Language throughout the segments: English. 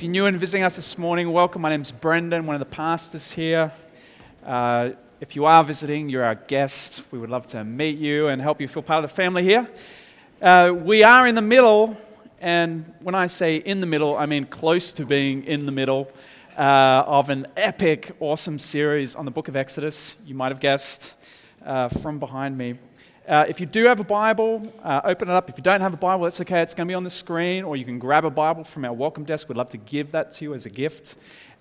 If you're new and visiting us this morning, welcome. My name's Brendan, one of the pastors here. Uh, if you are visiting, you're our guest. We would love to meet you and help you feel part of the family here. Uh, we are in the middle, and when I say in the middle, I mean close to being in the middle uh, of an epic, awesome series on the book of Exodus. You might have guessed uh, from behind me. Uh, if you do have a Bible, uh, open it up. If you don't have a Bible, that's okay. It's going to be on the screen, or you can grab a Bible from our welcome desk. We'd love to give that to you as a gift.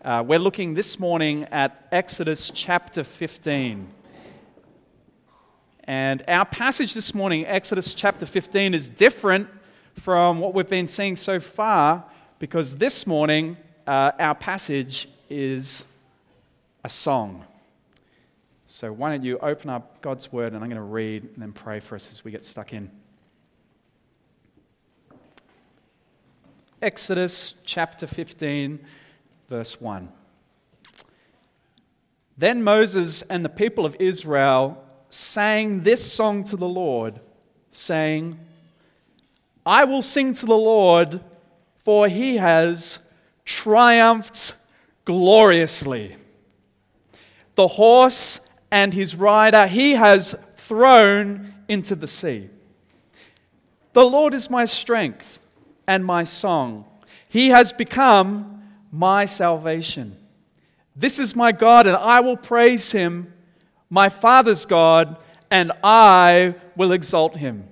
Uh, we're looking this morning at Exodus chapter 15. And our passage this morning, Exodus chapter 15, is different from what we've been seeing so far because this morning uh, our passage is a song. So, why don't you open up God's word and I'm going to read and then pray for us as we get stuck in. Exodus chapter 15, verse 1. Then Moses and the people of Israel sang this song to the Lord, saying, I will sing to the Lord, for he has triumphed gloriously. The horse and his rider he has thrown into the sea. The Lord is my strength and my song. He has become my salvation. This is my God, and I will praise him, my Father's God, and I will exalt him.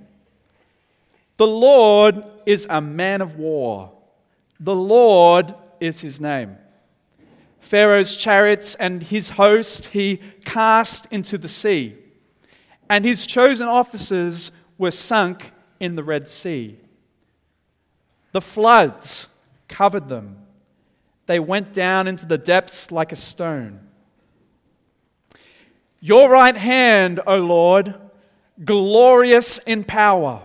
The Lord is a man of war. The Lord is his name. Pharaoh's chariots and his host he cast into the sea, and his chosen officers were sunk in the Red Sea. The floods covered them, they went down into the depths like a stone. Your right hand, O Lord, glorious in power.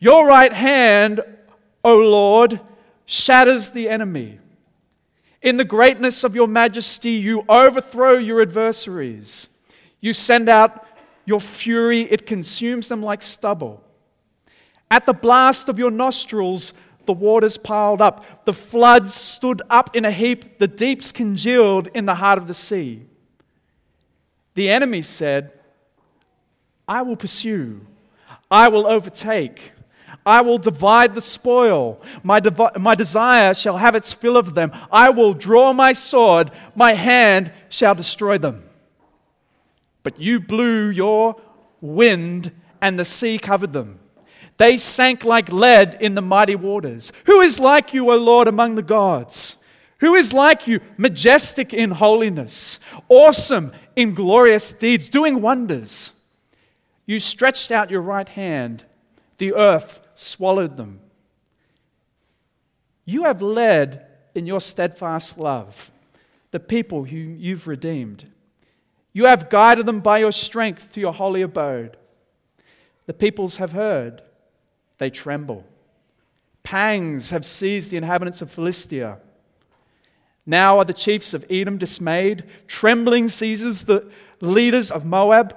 Your right hand, O Lord, shatters the enemy. In the greatness of your majesty, you overthrow your adversaries. You send out your fury, it consumes them like stubble. At the blast of your nostrils, the waters piled up. The floods stood up in a heap. The deeps congealed in the heart of the sea. The enemy said, I will pursue, I will overtake. I will divide the spoil. My, devi- my desire shall have its fill of them. I will draw my sword. My hand shall destroy them. But you blew your wind, and the sea covered them. They sank like lead in the mighty waters. Who is like you, O Lord, among the gods? Who is like you, majestic in holiness, awesome in glorious deeds, doing wonders? You stretched out your right hand, the earth swallowed them. You have led in your steadfast love the people whom you've redeemed. You have guided them by your strength to your holy abode. The peoples have heard, they tremble. Pangs have seized the inhabitants of Philistia. Now are the chiefs of Edom dismayed. Trembling seizes the leaders of Moab.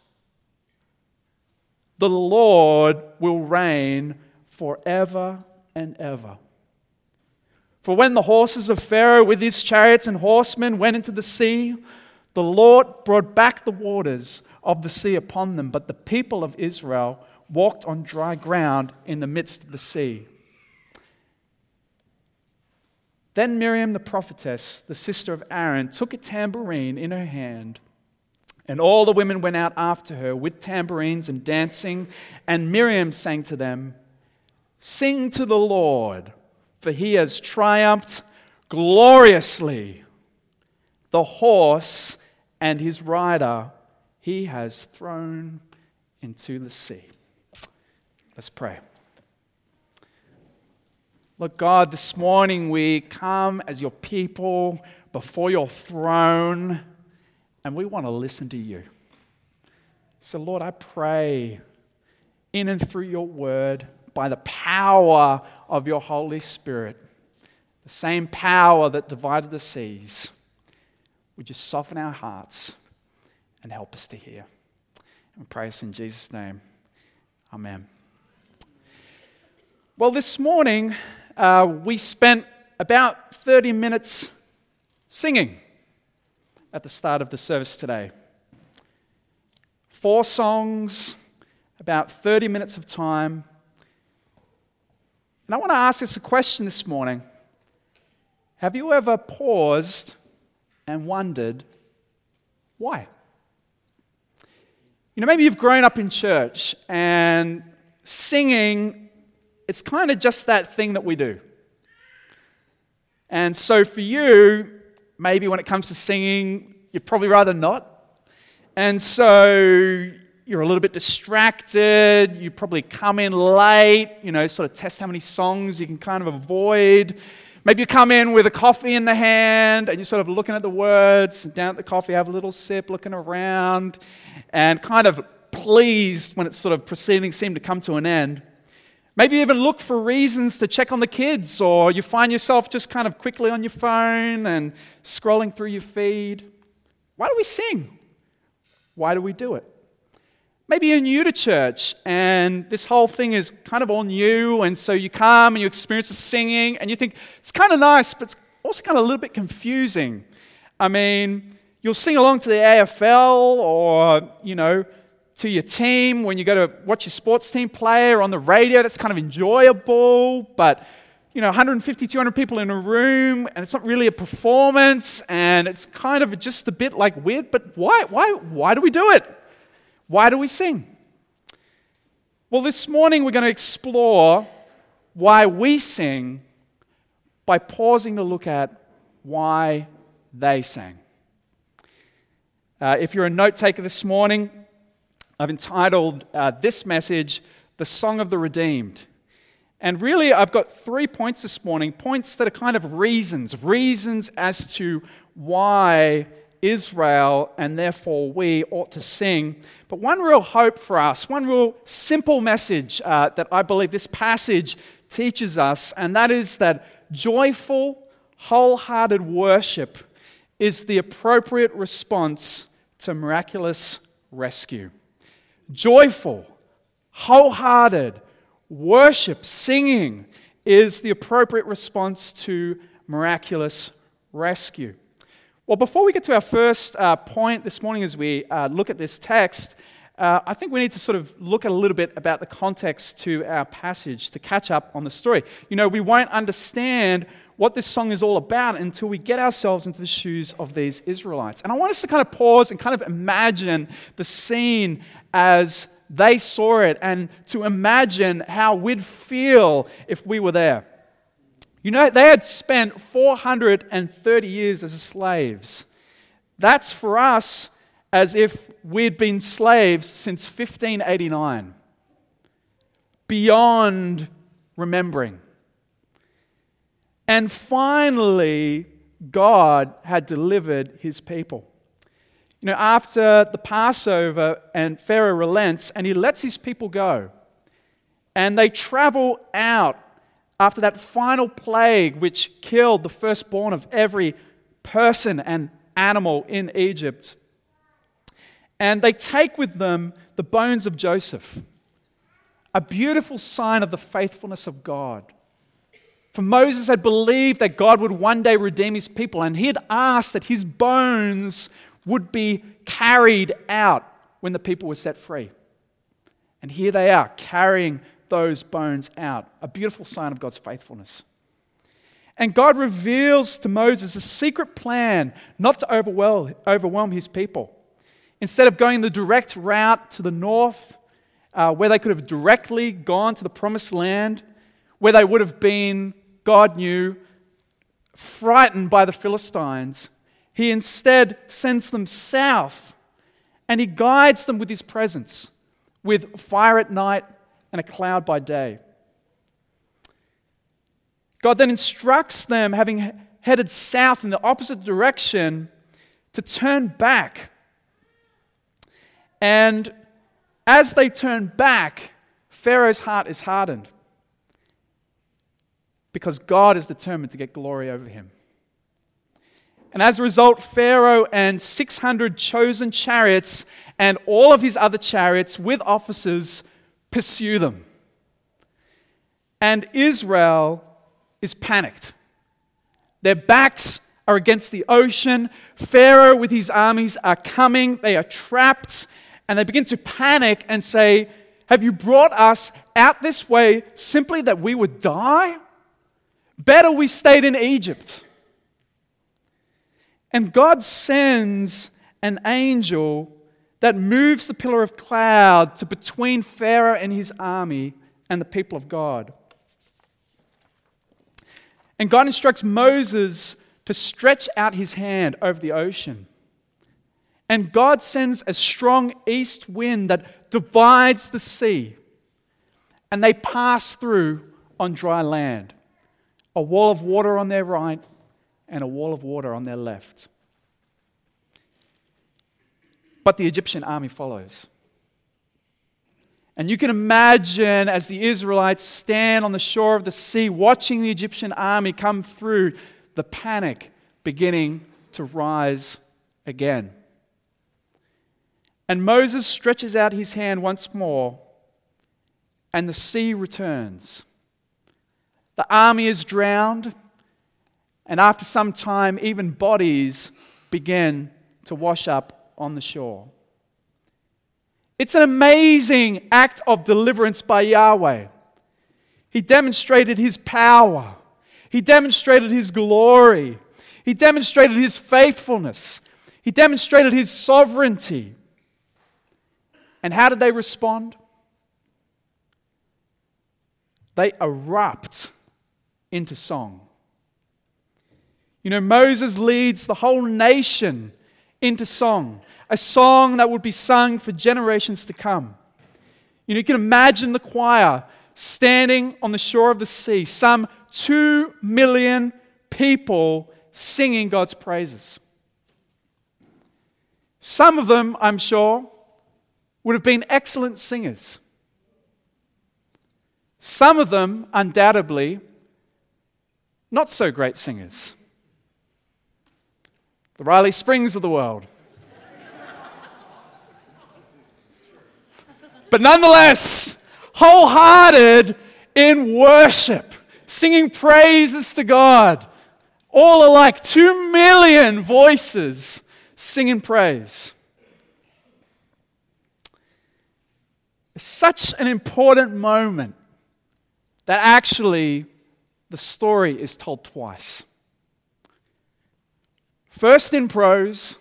The Lord will reign forever and ever. For when the horses of Pharaoh with his chariots and horsemen went into the sea, the Lord brought back the waters of the sea upon them, but the people of Israel walked on dry ground in the midst of the sea. Then Miriam the prophetess, the sister of Aaron, took a tambourine in her hand and all the women went out after her with tambourines and dancing. And Miriam sang to them, Sing to the Lord, for he has triumphed gloriously. The horse and his rider he has thrown into the sea. Let's pray. Look, God, this morning we come as your people before your throne and we want to listen to you. So, Lord, I pray in and through your word by the power of your Holy Spirit, the same power that divided the seas, would you soften our hearts and help us to hear? And pray us in Jesus' name. Amen. Well, this morning, uh, we spent about 30 minutes singing at the start of the service today. Four songs, about 30 minutes of time. And I want to ask us a question this morning Have you ever paused and wondered why? You know, maybe you've grown up in church and singing it's kind of just that thing that we do. And so for you, maybe when it comes to singing, you'd probably rather not. And so you're a little bit distracted. You probably come in late, you know, sort of test how many songs you can kind of avoid. Maybe you come in with a coffee in the hand and you're sort of looking at the words, down at the coffee, have a little sip, looking around, and kind of pleased when it's sort of proceedings seem to come to an end. Maybe even look for reasons to check on the kids, or you find yourself just kind of quickly on your phone and scrolling through your feed. Why do we sing? Why do we do it? Maybe you're new to church and this whole thing is kind of all new, and so you come and you experience the singing and you think it's kind of nice, but it's also kind of a little bit confusing. I mean, you'll sing along to the AFL or, you know, to your team when you go to watch your sports team play or on the radio. That's kind of enjoyable, but you know, 150, 200 people in a room, and it's not really a performance, and it's kind of just a bit like weird. But why, why, why do we do it? Why do we sing? Well, this morning we're going to explore why we sing by pausing to look at why they sang. Uh, if you're a note taker this morning, I've entitled uh, this message, The Song of the Redeemed. And really, I've got three points this morning, points that are kind of reasons, reasons as to why Israel and therefore we ought to sing. But one real hope for us, one real simple message uh, that I believe this passage teaches us, and that is that joyful, wholehearted worship is the appropriate response to miraculous rescue joyful, wholehearted worship, singing is the appropriate response to miraculous rescue. Well, before we get to our first uh, point this morning as we uh, look at this text, uh, I think we need to sort of look at a little bit about the context to our passage to catch up on the story. You know, we won't understand what this song is all about until we get ourselves into the shoes of these Israelites. And I want us to kind of pause and kind of imagine the scene as they saw it and to imagine how we'd feel if we were there. You know, they had spent 430 years as slaves. That's for us as if we'd been slaves since 1589. Beyond remembering. And finally, God had delivered his people. You know, after the Passover, and Pharaoh relents and he lets his people go. And they travel out after that final plague, which killed the firstborn of every person and animal in Egypt. And they take with them the bones of Joseph, a beautiful sign of the faithfulness of God. For Moses had believed that God would one day redeem his people, and he had asked that his bones would be carried out when the people were set free. And here they are, carrying those bones out, a beautiful sign of God's faithfulness. And God reveals to Moses a secret plan not to overwhelm, his people. Instead of going the direct route to the north, uh, where they could have directly gone to the promised land, where they would have been, God knew, frightened by the Philistines, he instead sends them south and he guides them with his presence, with fire at night and a cloud by day. God then instructs them, having headed south in the opposite direction, to turn back. And as they turn back, Pharaoh's heart is hardened because God is determined to get glory over him. And as a result, Pharaoh and 600 chosen chariots and all of his other chariots with officers pursue them. And Israel is panicked. Their backs are against the ocean. Pharaoh with his armies are coming. They are trapped. And they begin to panic and say, Have you brought us out this way simply that we would die? Better we stayed in Egypt. And God sends an angel that moves the pillar of cloud to between Pharaoh and his army and the people of God. And God instructs Moses to stretch out his hand over the ocean. And God sends a strong east wind that divides the sea. And they pass through on dry land a wall of water on their right and a wall of water on their left. But the Egyptian army follows. And you can imagine as the Israelites stand on the shore of the sea, watching the Egyptian army come through, the panic beginning to rise again. And Moses stretches out his hand once more, and the sea returns. The army is drowned, and after some time, even bodies begin to wash up on the shore. It's an amazing act of deliverance by Yahweh. He demonstrated his power, he demonstrated his glory, he demonstrated his faithfulness, he demonstrated his sovereignty. And how did they respond? They erupt into song. You know, Moses leads the whole nation into song a song that would be sung for generations to come. You, know, you can imagine the choir standing on the shore of the sea, some two million people singing God's praises. Some of them, I'm sure, would have been excellent singers. Some of them, undoubtedly, not so great singers. The Riley Springs of the world. but nonetheless, wholehearted in worship, singing praises to God. All alike, two million voices singing praise. It's such an important moment that actually the story is told twice. First in prose,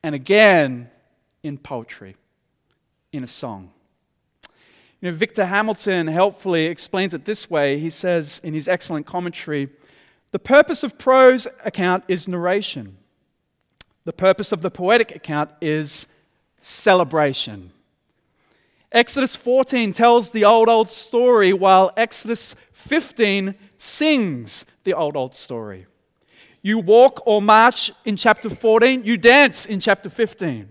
and again in poetry in a song. You know, Victor Hamilton helpfully explains it this way. He says in his excellent commentary The purpose of prose account is narration, the purpose of the poetic account is celebration. Exodus 14 tells the old, old story, while Exodus 15 sings the old, old story. You walk or march in chapter 14, you dance in chapter 15.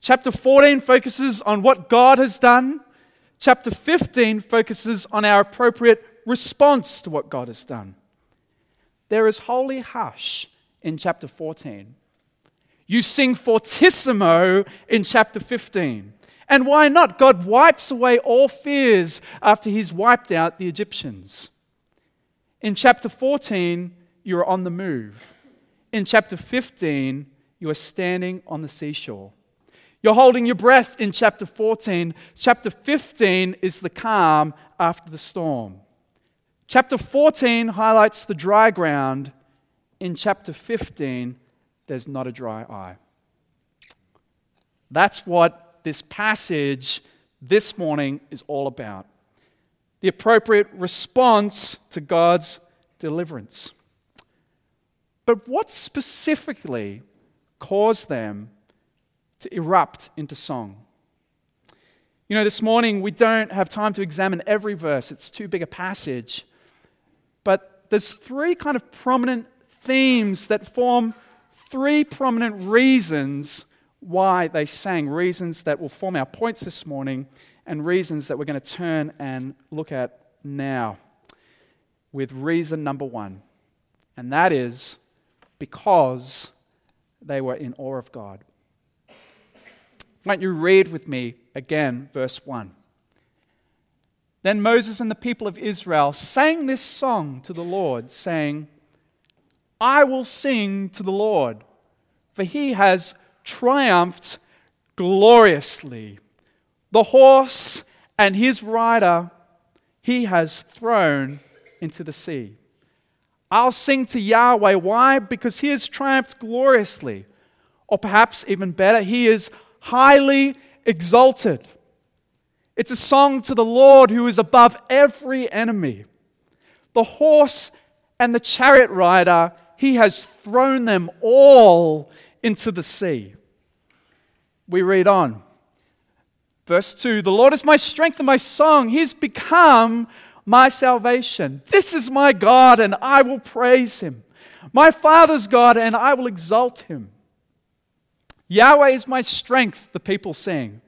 Chapter 14 focuses on what God has done. Chapter 15 focuses on our appropriate response to what God has done. There is holy hush in chapter 14. You sing fortissimo in chapter 15. And why not? God wipes away all fears after he's wiped out the Egyptians. In chapter 14, you are on the move. In chapter 15, you are standing on the seashore. You're holding your breath in chapter 14. Chapter 15 is the calm after the storm. Chapter 14 highlights the dry ground. In chapter 15, there's not a dry eye. That's what this passage this morning is all about the appropriate response to God's deliverance. But what specifically caused them to erupt into song. You know, this morning we don't have time to examine every verse, it's too big a passage. But there's three kind of prominent themes that form three prominent reasons why they sang, reasons that will form our points this morning, and reasons that we're going to turn and look at now. With reason number one, and that is because they were in awe of God. Won't you read with me again, verse 1? Then Moses and the people of Israel sang this song to the Lord, saying, I will sing to the Lord, for he has triumphed gloriously. The horse and his rider he has thrown into the sea. I'll sing to Yahweh. Why? Because he has triumphed gloriously. Or perhaps even better, he is highly exalted. It's a song to the Lord who is above every enemy. The horse and the chariot rider, he has thrown them all into the sea. We read on. Verse 2 The Lord is my strength and my song. He's become my salvation. This is my God, and I will praise him. My Father's God, and I will exalt him. Yahweh is my strength, the people sing.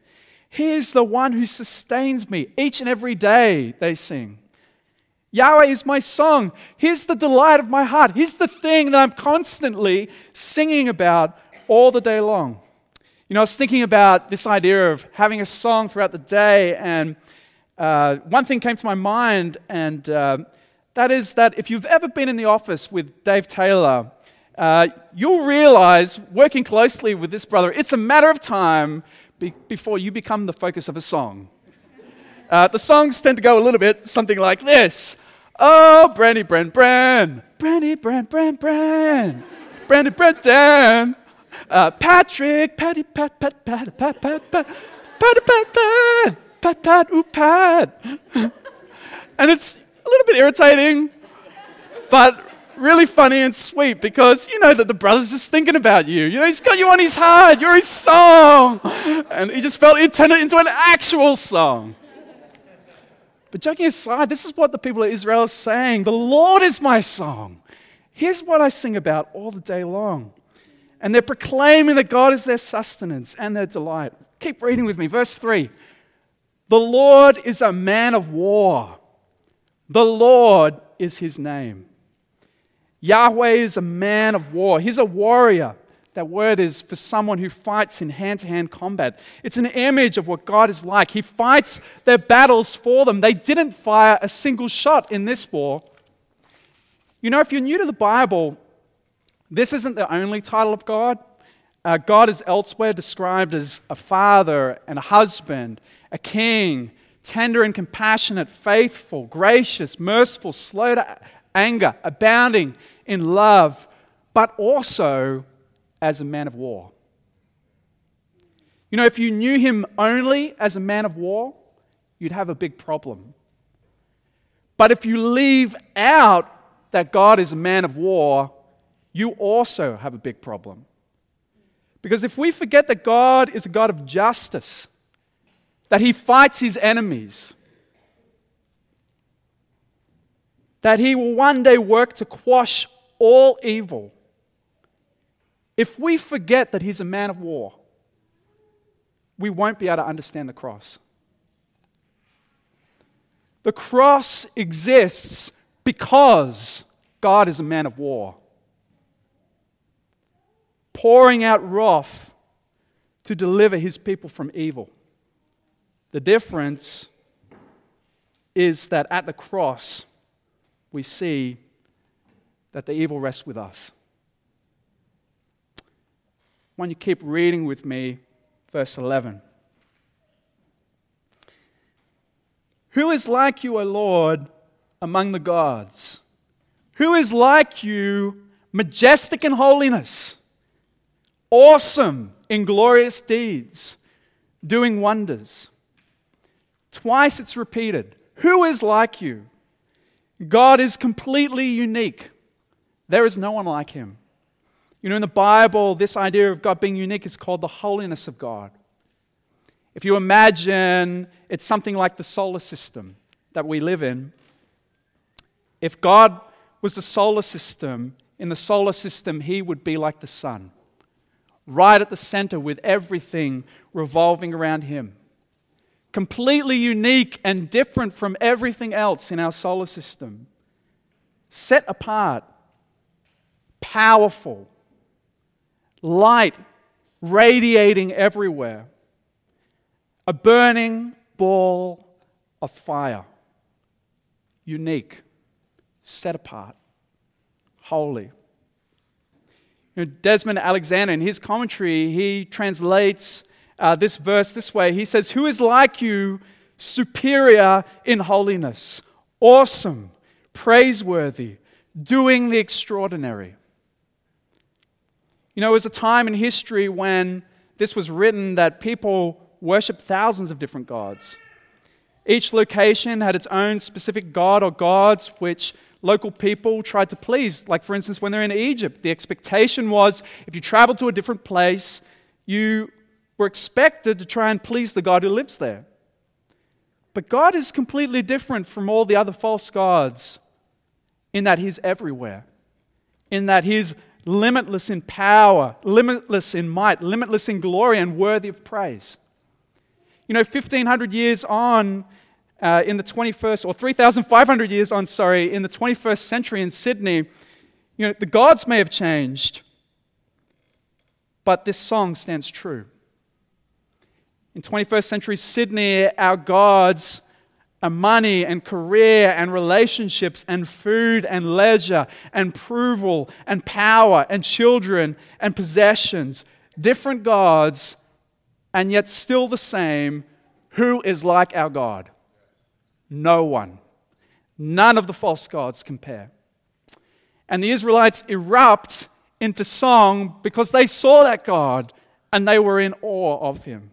He is the one who sustains me each and every day, they sing. Yahweh is my song. He's the delight of my heart. He's the thing that I'm constantly singing about all the day long. You know, I was thinking about this idea of having a song throughout the day, and uh, one thing came to my mind, and uh, that is that if you've ever been in the office with Dave Taylor, uh, you'll realize, working closely with this brother, it's a matter of time be- before you become the focus of a song. Uh, the songs tend to go a little bit something like this Oh, Brandy, Bran, Bran, Brandy, Bran, Bran, Bran, Brandy, Bran, Dan, uh, Patrick, Patty, Pat, Pat, Pat, Pat, Pat, Pat, Pat, Pat, Pat, Pat, Pat, ooh, Pat. And it's a little bit irritating, but really funny and sweet because you know that the brother's just thinking about you. You know, he's got you on his heart. You're his song. And he just felt he'd turn it into an actual song. But joking aside, this is what the people of Israel are saying The Lord is my song. Here's what I sing about all the day long. And they're proclaiming that God is their sustenance and their delight. Keep reading with me. Verse 3 The Lord is a man of war, the Lord is his name. Yahweh is a man of war, he's a warrior. That word is for someone who fights in hand to hand combat. It's an image of what God is like. He fights their battles for them. They didn't fire a single shot in this war. You know, if you're new to the Bible, this isn't the only title of God. Uh, God is elsewhere described as a father and a husband, a king, tender and compassionate, faithful, gracious, merciful, slow to anger, abounding in love, but also as a man of war. You know, if you knew him only as a man of war, you'd have a big problem. But if you leave out that God is a man of war, you also have a big problem. Because if we forget that God is a God of justice, that he fights his enemies, that he will one day work to quash all evil. If we forget that he's a man of war, we won't be able to understand the cross. The cross exists because God is a man of war, pouring out wrath to deliver his people from evil. The difference is that at the cross, we see that the evil rests with us. When you keep reading with me, verse 11. Who is like you, O Lord, among the gods? Who is like you, majestic in holiness, awesome in glorious deeds, doing wonders? Twice it's repeated. Who is like you? God is completely unique. There is no one like him. You know, in the Bible, this idea of God being unique is called the holiness of God. If you imagine it's something like the solar system that we live in, if God was the solar system. In the solar system, he would be like the sun, right at the center with everything revolving around him. Completely unique and different from everything else in our solar system. Set apart, powerful, light radiating everywhere, a burning ball of fire, unique, set apart, holy. Know, Desmond Alexander, in his commentary, he translates uh, this verse this way He says, Who is like you, superior in holiness, awesome, praiseworthy, doing the extraordinary? You know, it was a time in history when this was written that people worshiped thousands of different gods. Each location had its own specific god or gods which local people tried to please. Like, for instance, when they're in Egypt, the expectation was if you traveled to a different place, you were expected to try and please the God who lives there. But God is completely different from all the other false gods in that He's everywhere, in that He's limitless in power, limitless in might, limitless in glory, and worthy of praise. You know, 1500 years on uh, in the 21st, or 3,500 years I'm sorry, in the 21st century in Sydney, you know, the gods may have changed, but this song stands true. In 21st century Sydney, our gods are money and career and relationships and food and leisure and approval and power and children and possessions. Different gods, and yet still the same. Who is like our God? No one. None of the false gods compare. And the Israelites erupt into song because they saw that God and they were in awe of him.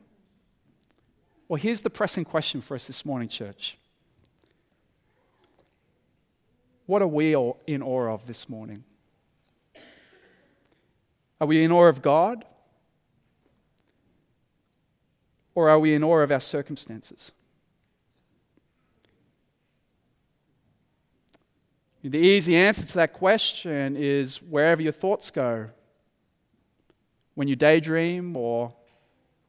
Well, here's the pressing question for us this morning, church. What are we all in awe of this morning? Are we in awe of God? Or are we in awe of our circumstances? The easy answer to that question is wherever your thoughts go. When you daydream, or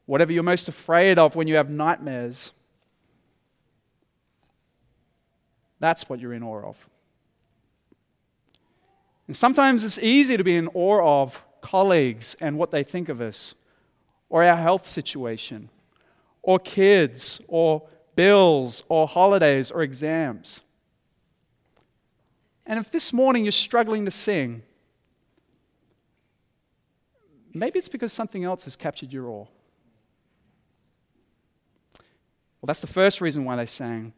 whatever you're most afraid of when you have nightmares. That's what you're in awe of. And sometimes it's easy to be in awe of colleagues and what they think of us, or our health situation, or kids, or bills, or holidays, or exams. And if this morning you're struggling to sing, maybe it's because something else has captured your awe. Well, that's the first reason why they sang,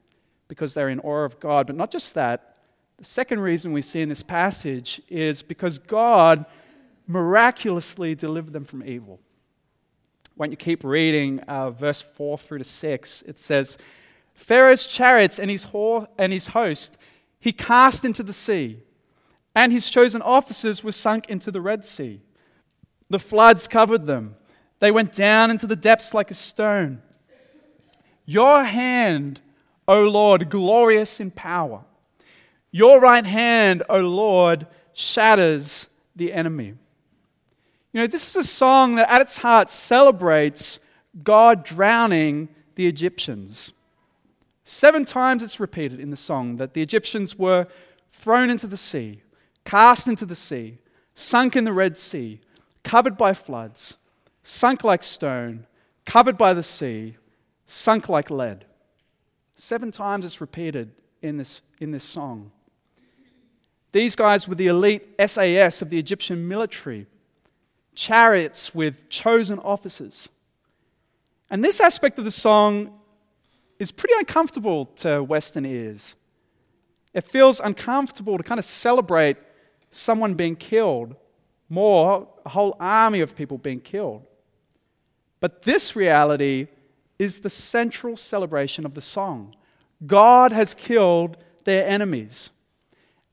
because they're in awe of God. But not just that, the second reason we see in this passage is because God miraculously delivered them from evil. When you keep reading uh, verse 4 through to 6, it says, Pharaoh's chariots and his, ho- and his host he cast into the sea, and his chosen officers were sunk into the Red Sea. The floods covered them, they went down into the depths like a stone. Your hand, O Lord, glorious in power. Your right hand, O Lord, shatters the enemy. You know, this is a song that at its heart celebrates God drowning the Egyptians. Seven times it's repeated in the song that the Egyptians were thrown into the sea, cast into the sea, sunk in the Red Sea, covered by floods, sunk like stone, covered by the sea, sunk like lead. Seven times it's repeated in this, in this song. These guys were the elite SAS of the Egyptian military, chariots with chosen officers. And this aspect of the song is pretty uncomfortable to Western ears. It feels uncomfortable to kind of celebrate someone being killed, more, a whole army of people being killed. But this reality is the central celebration of the song. God has killed their enemies.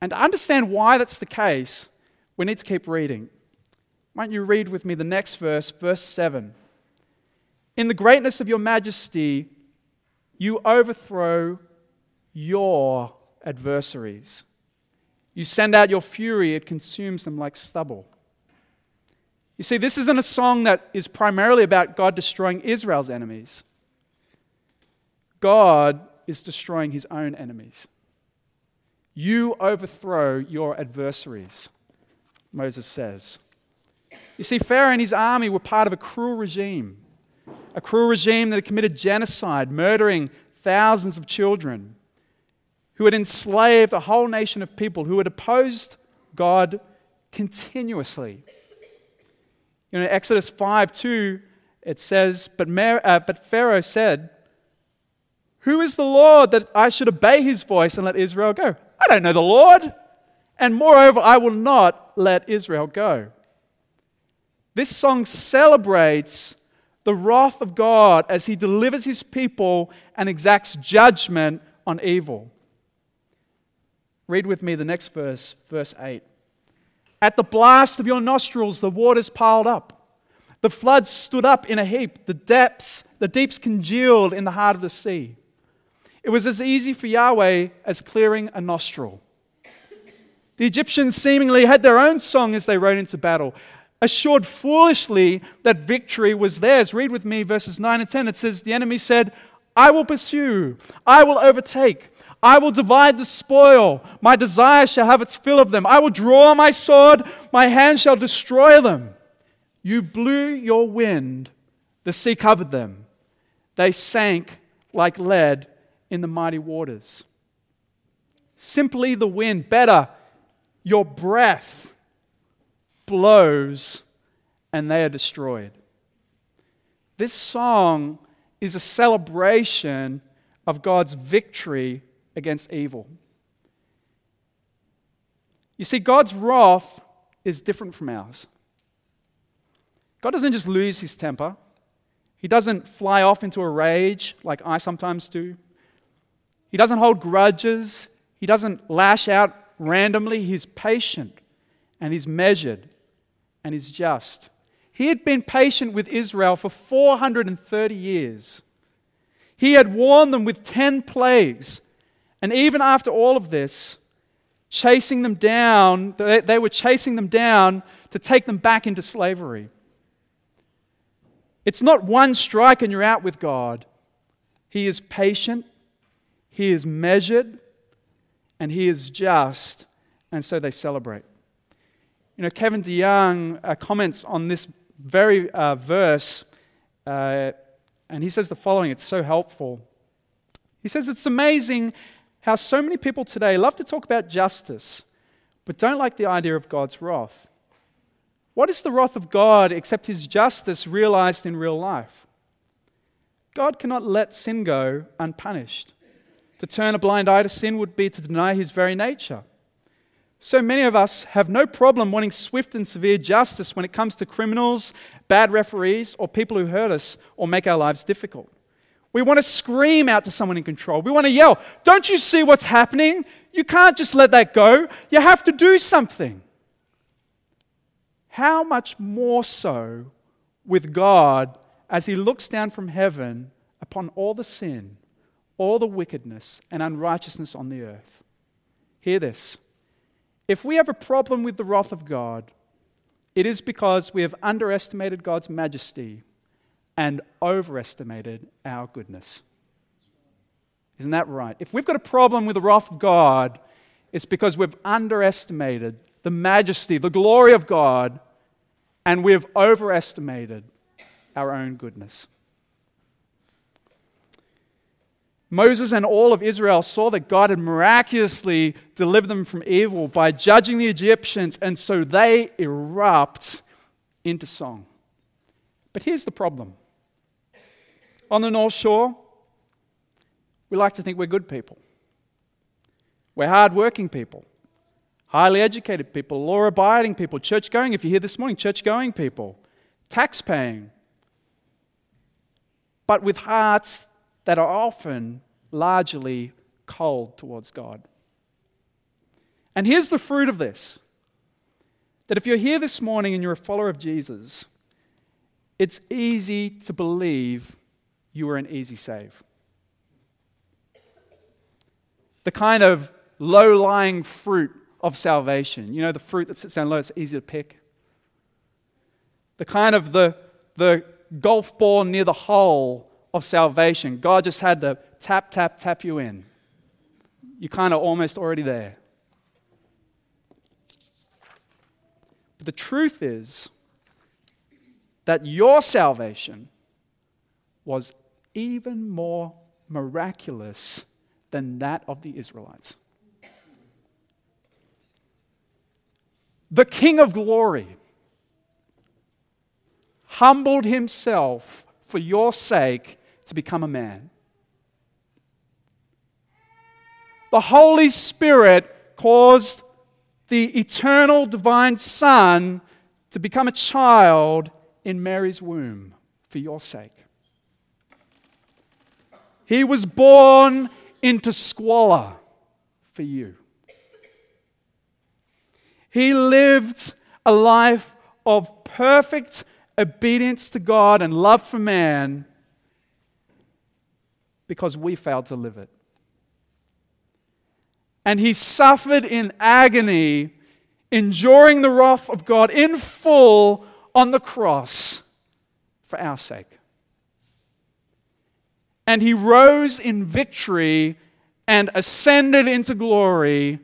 And to understand why that's the case, we need to keep reading. Why don't you read with me the next verse, verse 7? In the greatness of your majesty, you overthrow your adversaries. You send out your fury, it consumes them like stubble. You see, this isn't a song that is primarily about God destroying Israel's enemies. God is destroying his own enemies. You overthrow your adversaries, Moses says. You see, Pharaoh and his army were part of a cruel regime, a cruel regime that had committed genocide, murdering thousands of children, who had enslaved a whole nation of people, who had opposed God continuously. You know, Exodus 5 2, it says, But, Mer- uh, but Pharaoh said, Who is the Lord that I should obey his voice and let Israel go? I don't know the Lord. And moreover, I will not let Israel go. This song celebrates the wrath of God as he delivers his people and exacts judgment on evil. Read with me the next verse, verse 8. At the blast of your nostrils, the waters piled up. The floods stood up in a heap. The depths, the deeps congealed in the heart of the sea. It was as easy for Yahweh as clearing a nostril. The Egyptians seemingly had their own song as they rode into battle, assured foolishly that victory was theirs. Read with me verses 9 and 10. It says, The enemy said, I will pursue, I will overtake. I will divide the spoil. My desire shall have its fill of them. I will draw my sword. My hand shall destroy them. You blew your wind. The sea covered them. They sank like lead in the mighty waters. Simply the wind, better, your breath blows and they are destroyed. This song is a celebration of God's victory against evil. You see, God's wrath is different from ours. God doesn't just lose his temper, He doesn't fly off into a rage like I sometimes do. He doesn't hold grudges, He doesn't lash out randomly. He's patient and He's measured and is just. He had been patient with Israel for 430 years. He had warned them with 10 plagues and even after all of this, chasing them down, they, they were chasing them down to take them back into slavery. It's not one strike and you're out with God. He is patient, He is measured, and He is just, and so they celebrate. You know, Kevin DeYoung uh, comments on this very uh, verse, uh, and he says the following it's so helpful. He says, It's amazing how so many people today love to talk about justice, but don't like the idea of God's wrath. What is the wrath of God except his justice realized in real life? God cannot let sin go unpunished. To turn a blind eye to sin would be to deny his very nature. So many of us have no problem wanting swift and severe justice when it comes to criminals, bad referees, or people who hurt us or make our lives difficult. We want to scream out to someone in control. We want to yell, Don't you see what's happening? You can't just let that go. You have to do something. How much more so with God as He looks down from heaven upon all the sin, all the wickedness and unrighteousness on the earth? Hear this. If we have a problem with the wrath of God, it is because we have underestimated God's majesty and overestimated our goodness. Isn't that right? If we've got a problem with the wrath of God, it's because we've underestimated the majesty, the glory of God, and we've overestimated our own goodness. Moses and all of Israel saw that God had miraculously delivered them from evil by judging the Egyptians, and so they erupt into song. But here's the problem on the North Shore, we like to think we're good people. We're hardworking people, highly educated people, law abiding people, church going. If you're here this morning, church going people, tax paying, but with hearts that are often largely cold towards God. And here's the fruit of this that if you're here this morning and you're a follower of Jesus, it's easy to believe you were an easy save. The kind of low lying fruit of salvation. You know, the fruit that sits down low, it's easy to pick. The kind of the, the golf ball near the hole of salvation. God just had to tap, tap, tap you in. You're kind of almost already there. But the truth is that your salvation was even more miraculous than that of the Israelites. The King of glory humbled himself for your sake to become a man. The Holy Spirit caused the eternal divine Son to become a child in Mary's womb for your sake. He was born into squalor for you. He lived a life of perfect obedience to God and love for man because we failed to live it. And he suffered in agony, enduring the wrath of God in full on the cross for our sake. And he rose in victory and ascended into glory,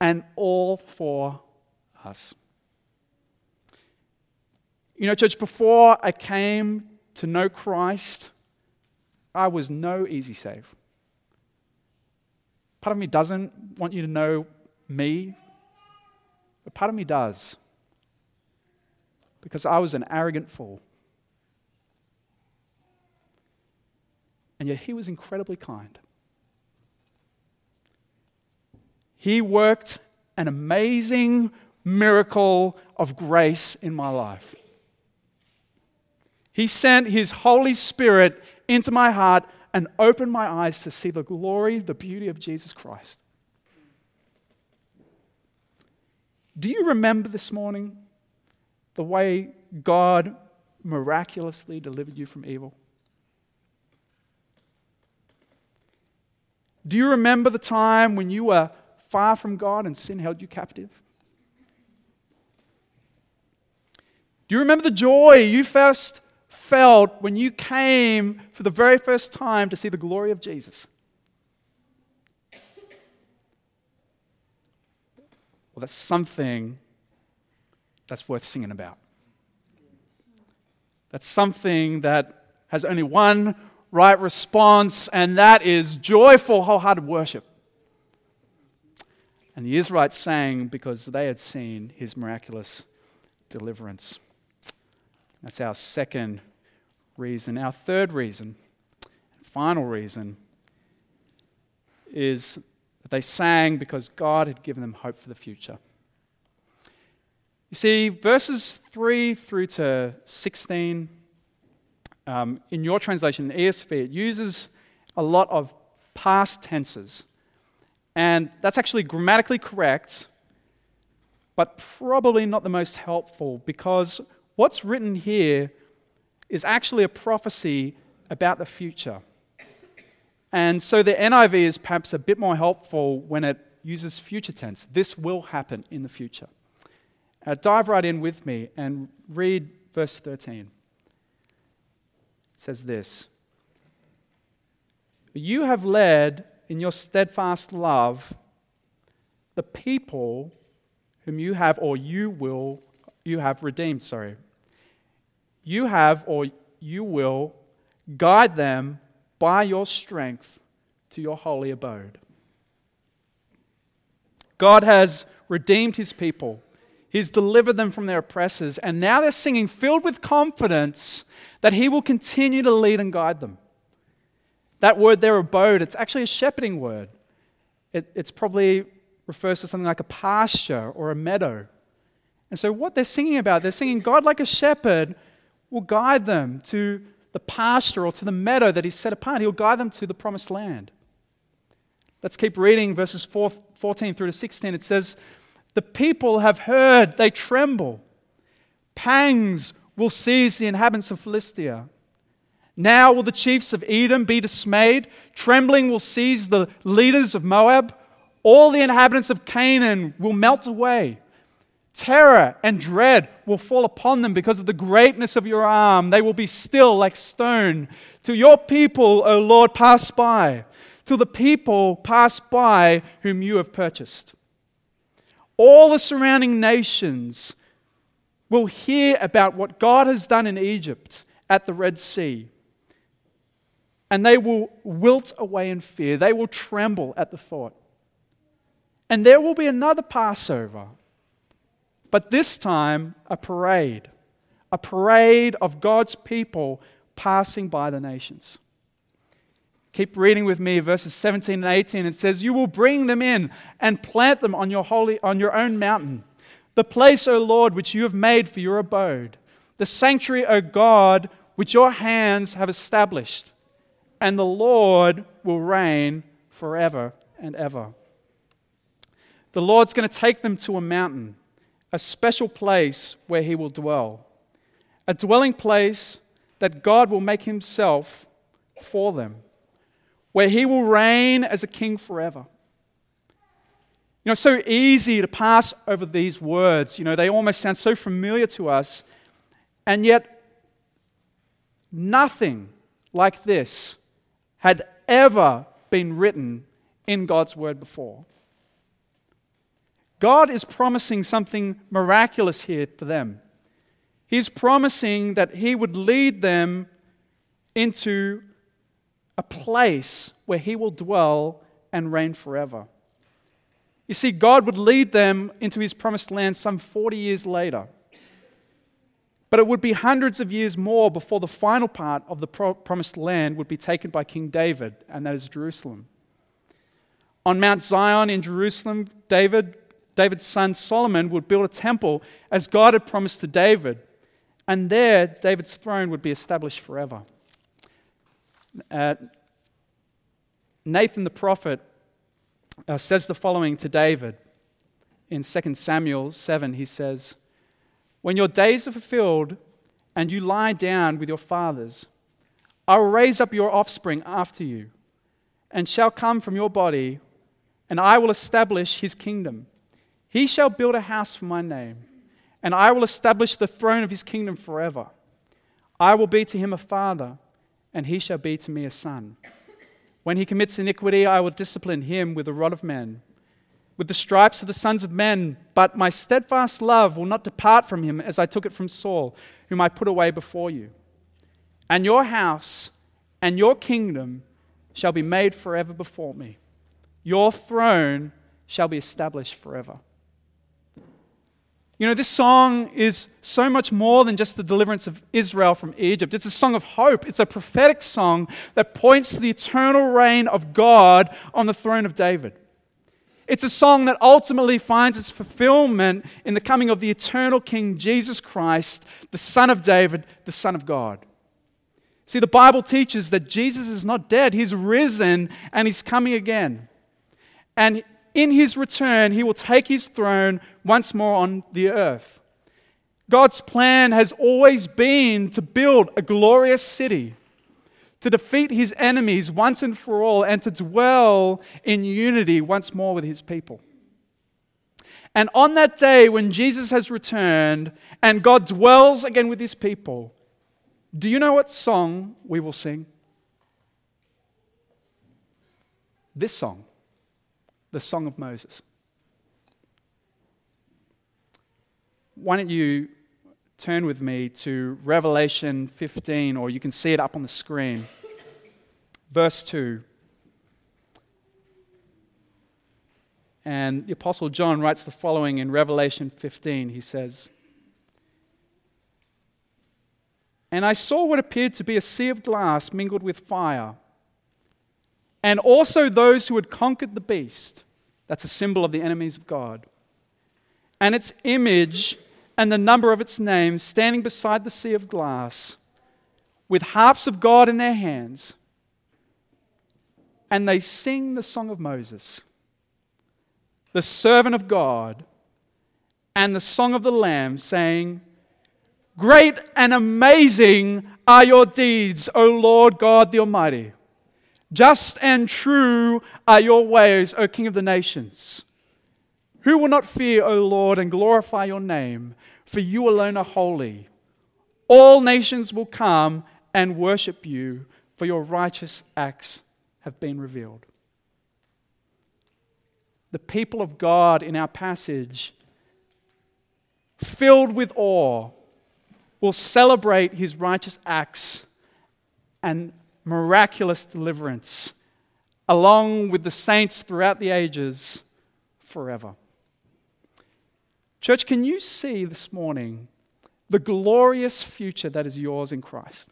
and all for us. You know, church, before I came to know Christ, I was no easy save. Part of me doesn't want you to know me, but part of me does. Because I was an arrogant fool. And yet he was incredibly kind. He worked an amazing miracle of grace in my life. He sent His Holy Spirit into my heart and opened my eyes to see the glory, the beauty of Jesus Christ. Do you remember this morning the way God miraculously delivered you from evil? Do you remember the time when you were far from God and sin held you captive? Do you remember the joy you first felt when you came for the very first time to see the glory of Jesus? Well, that's something that's worth singing about. That's something that has only one right response, and that is joyful, wholehearted worship. And the Israelites sang because they had seen his miraculous deliverance. That's our second reason. Our third reason, final reason, is that they sang because God had given them hope for the future. You see, verses 3 through to 16, um, in your translation, the ESV, it uses a lot of past tenses. And that's actually grammatically correct, but probably not the most helpful because what's written here is actually a prophecy about the future. And so the NIV is perhaps a bit more helpful when it uses future tense. This will happen in the future. Uh, dive right in with me and read verse 13. It says this You have led in your steadfast love the people whom you have or you will you have redeemed sorry you have or you will guide them by your strength to your holy abode. God has redeemed his people. He's delivered them from their oppressors, and now they're singing filled with confidence that he will continue to lead and guide them. That word their abode, it's actually a shepherding word. It it's probably refers to something like a pasture or a meadow. And so, what they're singing about, they're singing God like a shepherd will guide them to the pasture or to the meadow that He's set apart. He'll guide them to the promised land. Let's keep reading verses 14 through to 16. It says, The people have heard, they tremble. Pangs will seize the inhabitants of Philistia. Now will the chiefs of Edom be dismayed. Trembling will seize the leaders of Moab. All the inhabitants of Canaan will melt away. Terror and dread will fall upon them because of the greatness of your arm. They will be still like stone. Till your people, O Lord, pass by, till the people pass by whom you have purchased. All the surrounding nations will hear about what God has done in Egypt at the Red Sea. And they will wilt away in fear. They will tremble at the thought. And there will be another Passover but this time, a parade, a parade of God's people passing by the nations. Keep reading with me verses 17 and 18. It says, You will bring them in and plant them on your, holy, on your own mountain, the place, O Lord, which you have made for your abode, the sanctuary, O God, which your hands have established. And the Lord will reign forever and ever. The Lord's going to take them to a mountain a special place where he will dwell, a dwelling place that God will make himself for them, where he will reign as a king forever. You know, it's so easy to pass over these words. You know, they almost sound so familiar to us, and yet nothing like this had ever been written in God's word before. God is promising something miraculous here for them. He's promising that He would lead them into a place where He will dwell and reign forever. You see, God would lead them into His promised land some 40 years later. But it would be hundreds of years more before the final part of the promised land would be taken by King David, and that is Jerusalem. On Mount Zion in Jerusalem, David David's son Solomon would build a temple as God had promised to David. And there, David's throne would be established forever. Uh, Nathan the prophet uh, says the following to David in 2 Samuel 7. He says, When your days are fulfilled and you lie down with your fathers, I will raise up your offspring after you, and shall come from your body, and I will establish his kingdom. He shall build a house for my name, and I will establish the throne of his kingdom forever. I will be to him a father, and he shall be to me a son. When he commits iniquity, I will discipline him with the rod of men, with the stripes of the sons of men. But my steadfast love will not depart from him as I took it from Saul, whom I put away before you. And your house and your kingdom shall be made forever before me. Your throne shall be established forever. You know, this song is so much more than just the deliverance of Israel from Egypt. It's a song of hope. It's a prophetic song that points to the eternal reign of God on the throne of David. It's a song that ultimately finds its fulfillment in the coming of the eternal King Jesus Christ, the Son of David, the Son of God. See, the Bible teaches that Jesus is not dead, He's risen and He's coming again. And in his return, he will take his throne once more on the earth. God's plan has always been to build a glorious city, to defeat his enemies once and for all, and to dwell in unity once more with his people. And on that day when Jesus has returned and God dwells again with his people, do you know what song we will sing? This song the Song of Moses. Why don't you turn with me to Revelation 15, or you can see it up on the screen. Verse 2. And the Apostle John writes the following in Revelation 15. He says, And I saw what appeared to be a sea of glass mingled with fire and also those who had conquered the beast. That's a symbol of the enemies of God. And its image and the number of its name standing beside the sea of glass with harps of God in their hands. And they sing the song of Moses, the servant of God, and the song of the Lamb, saying, Great and amazing are your deeds, O Lord God the Almighty. Just and true are your ways, O King of the nations. Who will not fear, O Lord, and glorify your name? For you alone are holy. All nations will come and worship you, for your righteous acts have been revealed. The people of God in our passage, filled with awe, will celebrate his righteous acts and miraculous deliverance, along with the saints throughout the ages, forever. Church, can you see this morning the glorious future that is yours in Christ?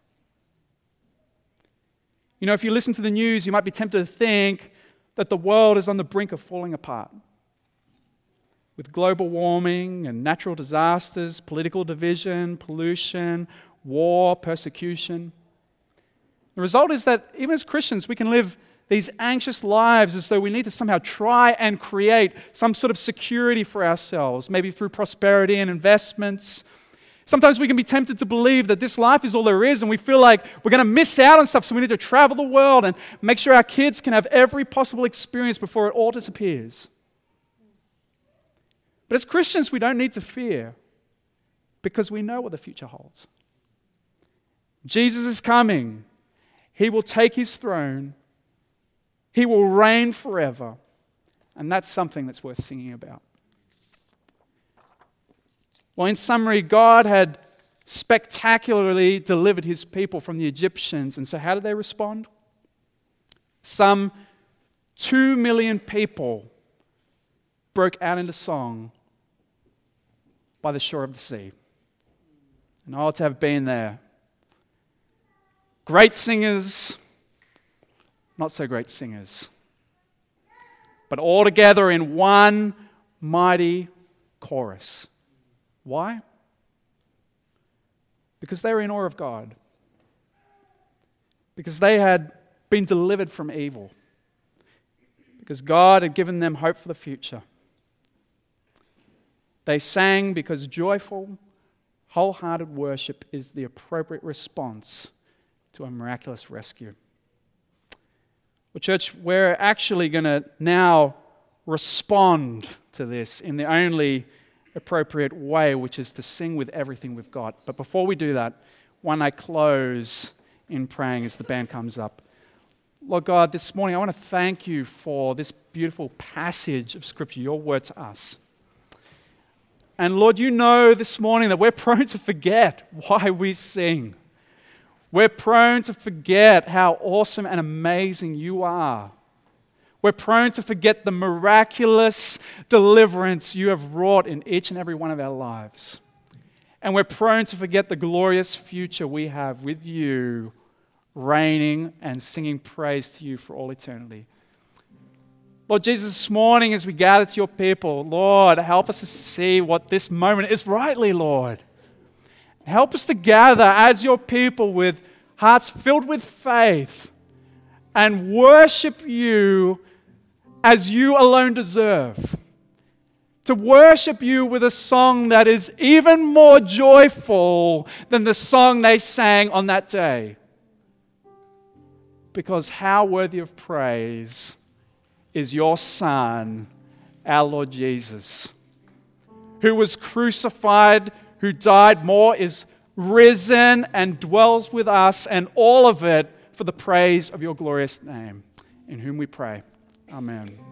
You know, if you listen to the news, you might be tempted to think that the world is on the brink of falling apart. With global warming and natural disasters, political division, pollution, war, persecution. The result is that even as Christians, we can live these anxious lives as though we need to somehow try and create some sort of security for ourselves, maybe through prosperity and investments. Sometimes we can be tempted to believe that this life is all there is, and we feel like we're going to miss out on stuff, so we need to travel the world and make sure our kids can have every possible experience before it all disappears. But as Christians, we don't need to fear because we know what the future holds. Jesus is coming, He will take His throne he will reign forever. And that's something that's worth singing about. Well, in summary, God had spectacularly delivered his people from the Egyptians. And so, how did they respond? Some two million people broke out into song by the shore of the sea. And I ought to have been there. Great singers, not so great singers, but all together in one mighty chorus. Why? Because they were in awe of God. Because they had been delivered from evil. Because God had given them hope for the future. They sang because joyful, wholehearted worship is the appropriate response to a miraculous rescue. Well, church, we're actually going to now respond to this in the only appropriate way, which is to sing with everything we've got. But before we do that, when I close in praying as the band comes up, Lord God, this morning I want to thank you for this beautiful passage of Scripture, your word to us. And Lord, you know this morning that we're prone to forget why we sing. We're prone to forget how awesome and amazing you are. We're prone to forget the miraculous deliverance you have wrought in each and every one of our lives. And we're prone to forget the glorious future we have with you, reigning and singing praise to you for all eternity. Lord Jesus, this morning as we gather to your people, Lord, help us to see what this moment is rightly, Lord. Help us to gather as your people with hearts filled with faith and worship you as you alone deserve. To worship you with a song that is even more joyful than the song they sang on that day. Because how worthy of praise is your Son, our Lord Jesus, who was crucified who died more, is risen, and dwells with us, and all of it for the praise of your glorious name, in whom we pray. Amen.